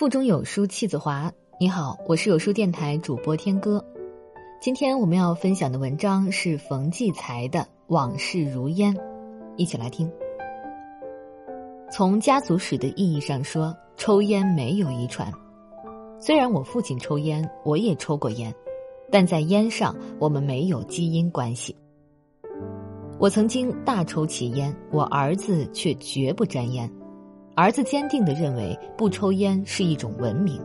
腹中有书气自华。你好，我是有书电台主播天歌。今天我们要分享的文章是冯骥才的《往事如烟》，一起来听。从家族史的意义上说，抽烟没有遗传。虽然我父亲抽烟，我也抽过烟，但在烟上我们没有基因关系。我曾经大抽起烟，我儿子却绝不沾烟。儿子坚定的认为，不抽烟是一种文明。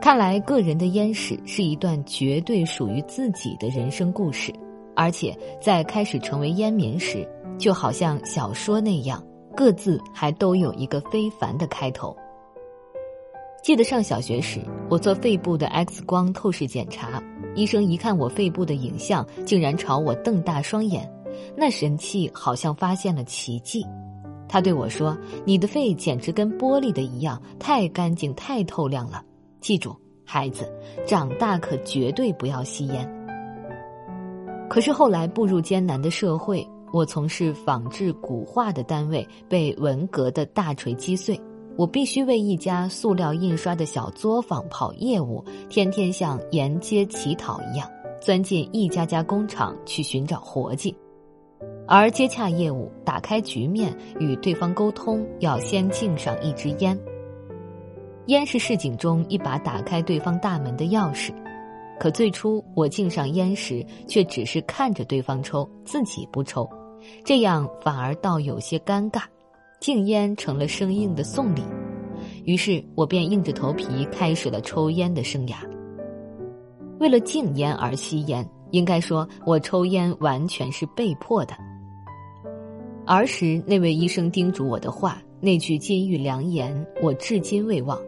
看来，个人的烟史是一段绝对属于自己的人生故事，而且在开始成为烟民时，就好像小说那样，各自还都有一个非凡的开头。记得上小学时，我做肺部的 X 光透视检查，医生一看我肺部的影像，竟然朝我瞪大双眼，那神气好像发现了奇迹。他对我说：“你的肺简直跟玻璃的一样，太干净、太透亮了。记住，孩子，长大可绝对不要吸烟。”可是后来步入艰难的社会，我从事仿制古画的单位被文革的大锤击碎，我必须为一家塑料印刷的小作坊跑业务，天天像沿街乞讨一样，钻进一家家工厂去寻找活计。而接洽业务、打开局面、与对方沟通，要先敬上一支烟。烟是市井中一把打开对方大门的钥匙。可最初我敬上烟时，却只是看着对方抽，自己不抽，这样反而倒有些尴尬。敬烟成了生硬的送礼，于是我便硬着头皮开始了抽烟的生涯。为了敬烟而吸烟，应该说我抽烟完全是被迫的。儿时那位医生叮嘱我的话，那句金玉良言，我至今未忘。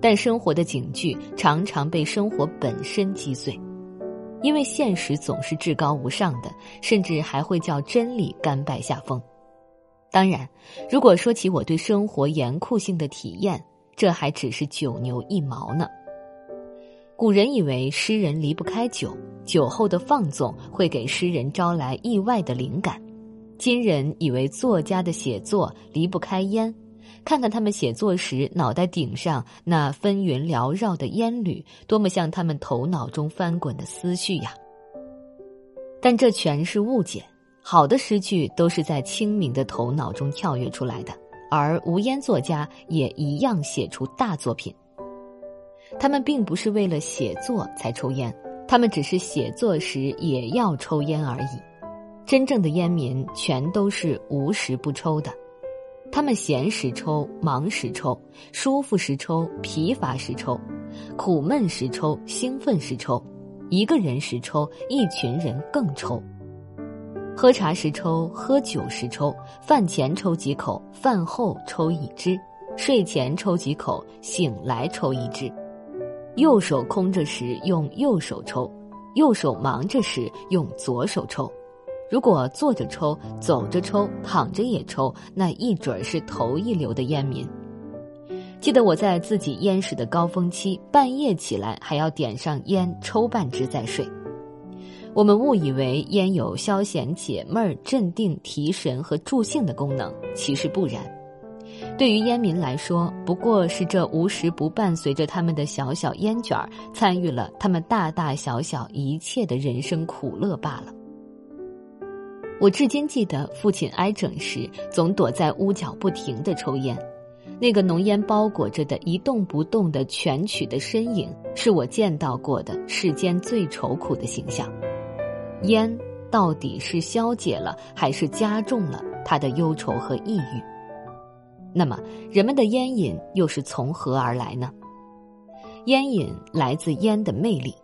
但生活的警句常常被生活本身击碎，因为现实总是至高无上的，甚至还会叫真理甘拜下风。当然，如果说起我对生活严酷性的体验，这还只是九牛一毛呢。古人以为诗人离不开酒，酒后的放纵会给诗人招来意外的灵感。今人以为作家的写作离不开烟，看看他们写作时脑袋顶上那纷纭缭绕的烟缕，多么像他们头脑中翻滚的思绪呀！但这全是误解，好的诗句都是在清明的头脑中跳跃出来的，而无烟作家也一样写出大作品。他们并不是为了写作才抽烟，他们只是写作时也要抽烟而已。真正的烟民全都是无时不抽的，他们闲时抽，忙时抽，舒服时抽，疲乏时抽，苦闷时抽，兴奋时抽，一个人时抽，一群人更抽。喝茶时抽，喝酒时抽，饭前抽几口，饭后抽一支，睡前抽几口，醒来抽一支。右手空着时用右手抽，右手忙着时用左手抽。如果坐着抽、走着抽、躺着也抽，那一准儿是头一流的烟民。记得我在自己烟史的高峰期，半夜起来还要点上烟抽半支再睡。我们误以为烟有消闲、解闷儿、镇定、提神和助兴的功能，其实不然。对于烟民来说，不过是这无时不伴随着他们的小小烟卷儿，参与了他们大大小小一切的人生苦乐罢了。我至今记得父亲挨整时，总躲在屋角不停的抽烟，那个浓烟包裹着的一动不动的蜷曲的身影，是我见到过的世间最愁苦的形象。烟到底是消解了，还是加重了他的忧愁和抑郁？那么，人们的烟瘾又是从何而来呢？烟瘾来自烟的魅力。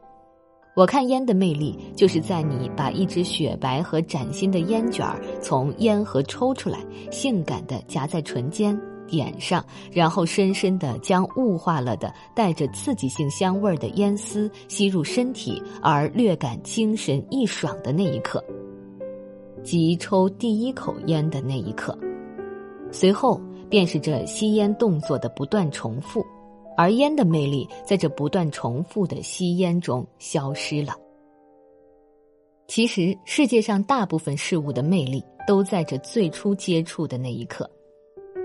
我看烟的魅力，就是在你把一支雪白和崭新的烟卷儿从烟盒抽出来，性感的夹在唇间，点上，然后深深的将雾化了的带着刺激性香味的烟丝吸入身体，而略感精神一爽的那一刻，即抽第一口烟的那一刻，随后便是这吸烟动作的不断重复。而烟的魅力在这不断重复的吸烟中消失了。其实，世界上大部分事物的魅力都在这最初接触的那一刻。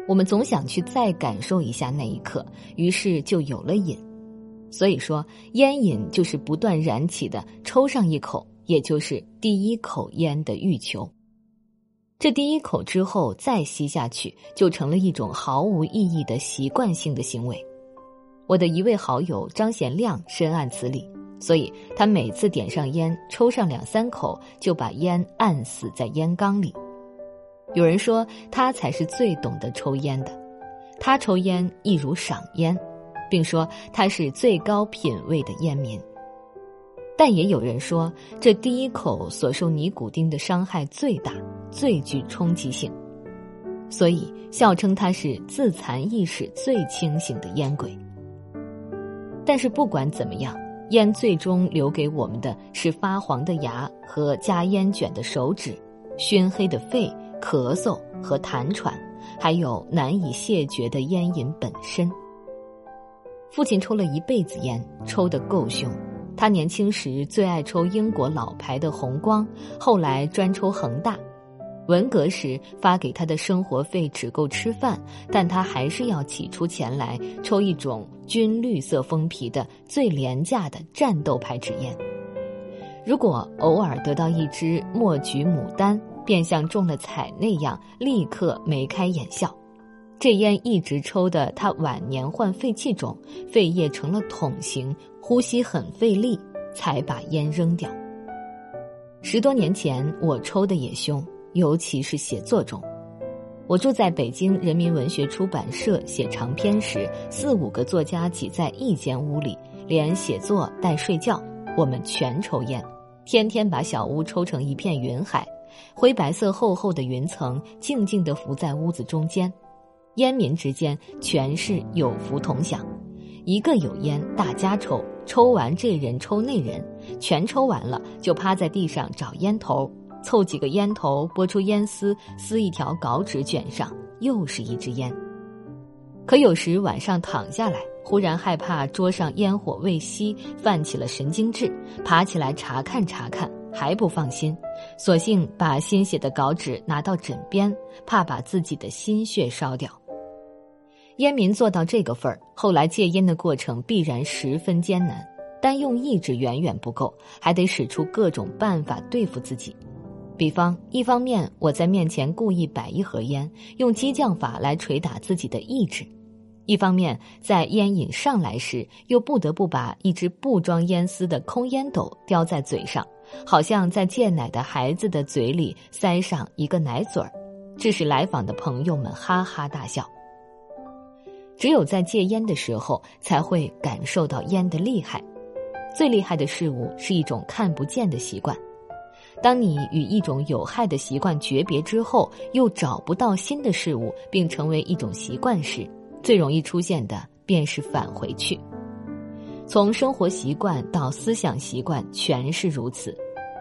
我们总想去再感受一下那一刻，于是就有了瘾。所以说，烟瘾就是不断燃起的，抽上一口，也就是第一口烟的欲求。这第一口之后再吸下去，就成了一种毫无意义的习惯性的行为。我的一位好友张贤亮深谙此理，所以他每次点上烟，抽上两三口，就把烟按死在烟缸里。有人说他才是最懂得抽烟的，他抽烟一如赏烟，并说他是最高品位的烟民。但也有人说，这第一口所受尼古丁的伤害最大，最具冲击性，所以笑称他是自残意识最清醒的烟鬼。但是不管怎么样，烟最终留给我们的是发黄的牙和夹烟卷的手指，熏黑的肺。咳嗽和痰喘，还有难以谢绝的烟瘾本身。父亲抽了一辈子烟，抽得够凶。他年轻时最爱抽英国老牌的红光，后来专抽恒大。文革时发给他的生活费只够吃饭，但他还是要挤出钱来抽一种军绿色封皮的最廉价的战斗牌纸烟。如果偶尔得到一支墨菊牡丹。便像中了彩那样，立刻眉开眼笑。这烟一直抽的，他晚年患肺气肿，肺叶成了桶形，呼吸很费力，才把烟扔掉。十多年前，我抽的也凶，尤其是写作中。我住在北京人民文学出版社写长篇时，四五个作家挤在一间屋里，连写作带睡觉，我们全抽烟，天天把小屋抽成一片云海。灰白色厚厚的云层静静地浮在屋子中间，烟民之间全是有福同享。一个有烟，大家抽，抽完这人抽那人，全抽完了就趴在地上找烟头，凑几个烟头，拨出烟丝，撕一条稿纸卷上，又是一支烟。可有时晚上躺下来，忽然害怕桌上烟火未熄，犯起了神经质，爬起来查看查看。还不放心，索性把新写的稿纸拿到枕边，怕把自己的心血烧掉。烟民做到这个份儿，后来戒烟的过程必然十分艰难，单用意志远远不够，还得使出各种办法对付自己。比方，一方面我在面前故意摆一盒烟，用激将法来捶打自己的意志；一方面，在烟瘾上来时，又不得不把一只不装烟丝的空烟斗叼在嘴上。好像在戒奶的孩子的嘴里塞上一个奶嘴儿，致使来访的朋友们哈哈大笑。只有在戒烟的时候，才会感受到烟的厉害。最厉害的事物是一种看不见的习惯。当你与一种有害的习惯诀别之后，又找不到新的事物，并成为一种习惯时，最容易出现的便是返回去。从生活习惯到思想习惯，全是如此。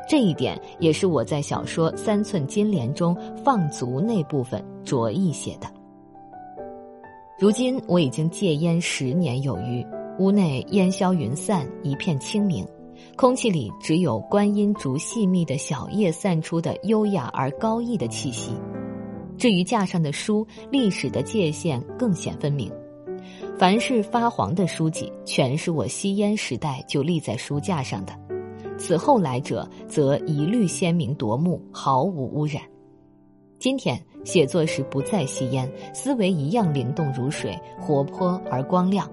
这一点也是我在小说《三寸金莲》中放足那部分着意写的。如今我已经戒烟十年有余，屋内烟消云散，一片清明，空气里只有观音竹细密的小叶散出的优雅而高逸的气息。至于架上的书，历史的界限更显分明。凡是发黄的书籍，全是我吸烟时代就立在书架上的；此后来者，则一律鲜明夺目，毫无污染。今天写作时不再吸烟，思维一样灵动如水，活泼而光亮。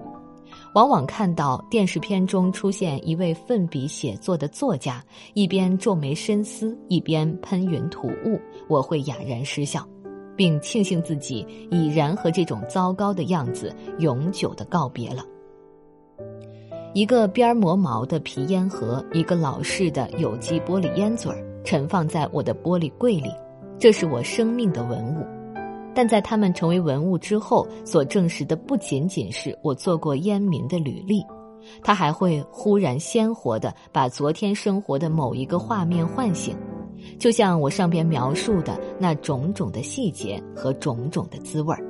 往往看到电视片中出现一位奋笔写作的作家，一边皱眉深思，一边喷云吐雾，我会哑然失笑。并庆幸自己已然和这种糟糕的样子永久的告别了。一个边儿磨毛的皮烟盒，一个老式的有机玻璃烟嘴儿，陈放在我的玻璃柜里，这是我生命的文物。但在他们成为文物之后，所证实的不仅仅是我做过烟民的履历，它还会忽然鲜活的把昨天生活的某一个画面唤醒。就像我上边描述的那种种的细节和种种的滋味儿。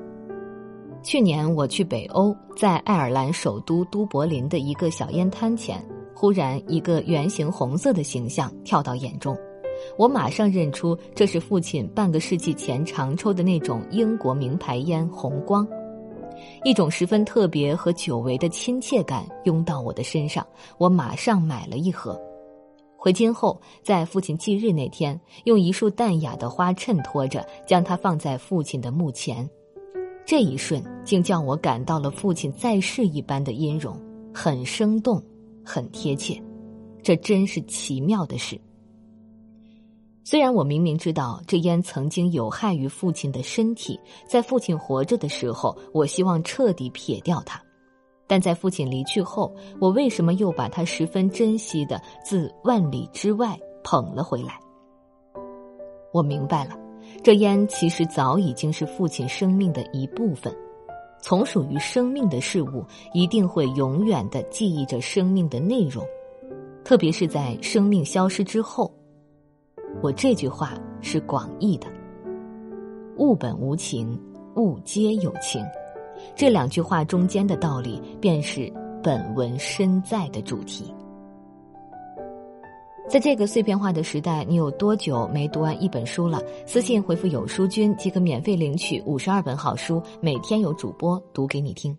去年我去北欧，在爱尔兰首都都柏林的一个小烟摊前，忽然一个圆形红色的形象跳到眼中，我马上认出这是父亲半个世纪前常抽的那种英国名牌烟红光，一种十分特别和久违的亲切感涌到我的身上，我马上买了一盒。回京后，在父亲忌日那天，用一束淡雅的花衬托着，将它放在父亲的墓前。这一瞬，竟叫我感到了父亲在世一般的音容，很生动，很贴切。这真是奇妙的事。虽然我明明知道这烟曾经有害于父亲的身体，在父亲活着的时候，我希望彻底撇掉它，但在父亲离去后，我为什么又把它十分珍惜的自万里之外捧了回来？我明白了，这烟其实早已经是父亲生命的一部分。从属于生命的事物，一定会永远的记忆着生命的内容，特别是在生命消失之后。我这句话是广义的，“物本无情，物皆有情”，这两句话中间的道理，便是本文身在的主题。在这个碎片化的时代，你有多久没读完一本书了？私信回复“有书君”即可免费领取五十二本好书，每天有主播读给你听。